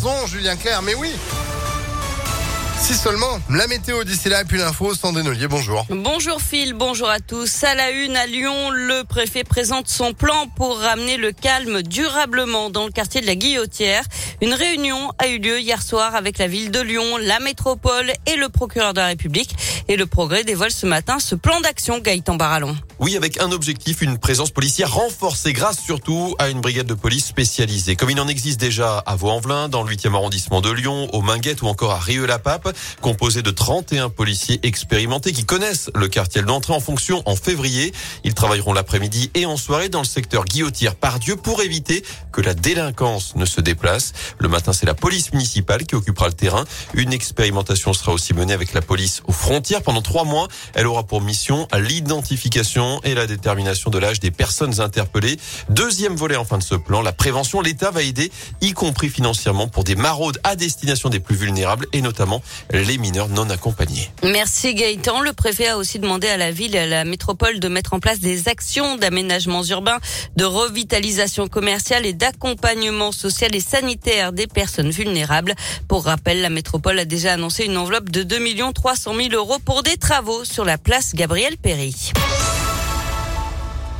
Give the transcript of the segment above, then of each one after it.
raison, Julien Clerc, mais oui. Si seulement. La météo d'ici là et puis l'info, Sandrine bonjour. Bonjour Phil, bonjour à tous. À la une à Lyon, le préfet présente son plan pour ramener le calme durablement dans le quartier de la Guillotière. Une réunion a eu lieu hier soir avec la ville de Lyon, la métropole et le procureur de la République. Et le progrès dévoile ce matin ce plan d'action Gaëtan Barallon. Oui, avec un objectif, une présence policière renforcée grâce surtout à une brigade de police spécialisée. Comme il en existe déjà à Vaux-en-Velin, dans le 8e arrondissement de Lyon, au Minguette ou encore à Rieux-la-Pape, composé de 31 policiers expérimentés qui connaissent le quartier d'entrée en fonction en février. Ils travailleront l'après-midi et en soirée dans le secteur Guillotière par Dieu pour éviter que la délinquance ne se déplace. Le matin, c'est la police municipale qui occupera le terrain. Une expérimentation sera aussi menée avec la police aux frontières pendant trois mois. Elle aura pour mission l'identification et la détermination de l'âge des personnes interpellées. Deuxième volet en fin de ce plan, la prévention. L'État va aider, y compris financièrement, pour des maraudes à destination des plus vulnérables et notamment les mineurs non accompagnés. Merci Gaëtan. Le préfet a aussi demandé à la ville et à la métropole de mettre en place des actions d'aménagement urbain, de revitalisation commerciale et d'accompagnement social et sanitaire des personnes vulnérables. Pour rappel, la métropole a déjà annoncé une enveloppe de 2 300 000 euros des travaux sur la place Gabriel Péry.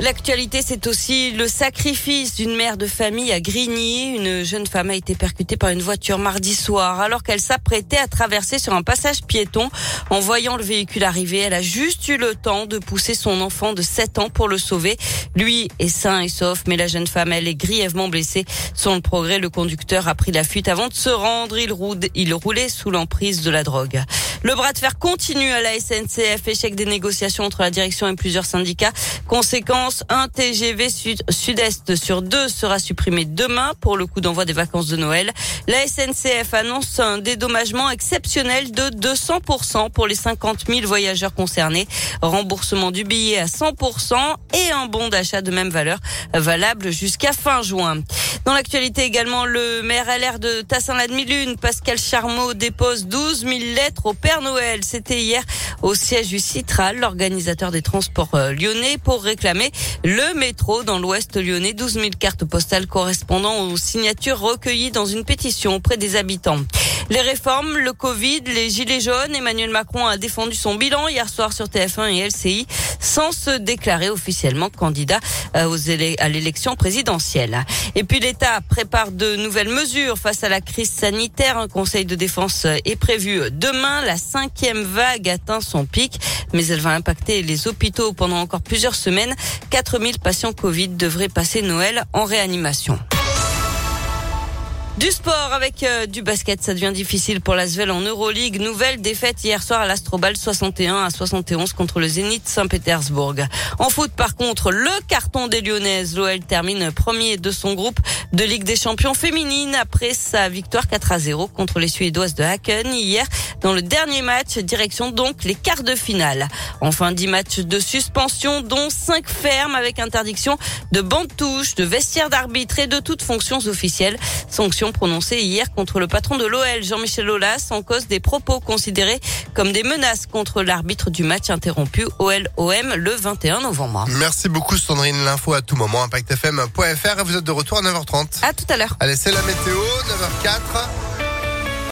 L'actualité, c'est aussi le sacrifice d'une mère de famille à Grigny. Une jeune femme a été percutée par une voiture mardi soir alors qu'elle s'apprêtait à traverser sur un passage piéton. En voyant le véhicule arriver, elle a juste eu le temps de pousser son enfant de 7 ans pour le sauver. Lui est sain et sauf, mais la jeune femme, elle est grièvement blessée. Sans le progrès, le conducteur a pris la fuite avant de se rendre. Il roulait sous l'emprise de la drogue. Le bras de fer continue à la SNCF. Échec des négociations entre la direction et plusieurs syndicats. Conséquence, un TGV sud-est sur deux sera supprimé demain pour le coup d'envoi des vacances de Noël. La SNCF annonce un dédommagement exceptionnel de 200% pour les 50 000 voyageurs concernés. Remboursement du billet à 100% et un bon d'achat de même valeur valable jusqu'à fin juin. Dans l'actualité également, le maire LR de Tassin-la-Demi-Lune, Pascal Charmeau, dépose 12 000 lettres au Père Noël. C'était hier au siège du Citral, l'organisateur des transports euh, lyonnais, pour réclamer le métro dans l'ouest lyonnais. 12 000 cartes postales correspondant aux signatures recueillies dans une pétition auprès des habitants. Les réformes, le Covid, les gilets jaunes, Emmanuel Macron a défendu son bilan hier soir sur TF1 et LCI sans se déclarer officiellement candidat euh, à l'élection présidentielle. Et puis l'État prépare de nouvelles mesures face à la crise sanitaire. Un conseil de défense est prévu demain. La cinquième vague atteint son pic, mais elle va impacter les hôpitaux pendant encore plusieurs semaines. 4000 patients Covid devraient passer Noël en réanimation. Du sport avec euh, du basket, ça devient difficile pour l'Asvel en Euroleague. Nouvelle défaite hier soir à l'Astrobal 61 à 71 contre le Zénith Saint-Pétersbourg. En foot, par contre, le carton des Lyonnaises. L'OL termine premier de son groupe de Ligue des Champions féminine après sa victoire 4 à 0 contre les Suédoises de Haken hier dans le dernier match. Direction donc les quarts de finale. Enfin, 10 matchs de suspension, dont 5 fermes avec interdiction de bande touche, de vestiaire d'arbitre et de toutes fonctions officielles. Prononcée hier contre le patron de l'OL, Jean-Michel Aulas, en cause des propos considérés comme des menaces contre l'arbitre du match interrompu OL-OM le 21 novembre. Merci beaucoup Sandrine, l'info à tout moment, impactfm.fr. Vous êtes de retour à 9h30. À tout à l'heure. Allez, c'est la météo, 9h04.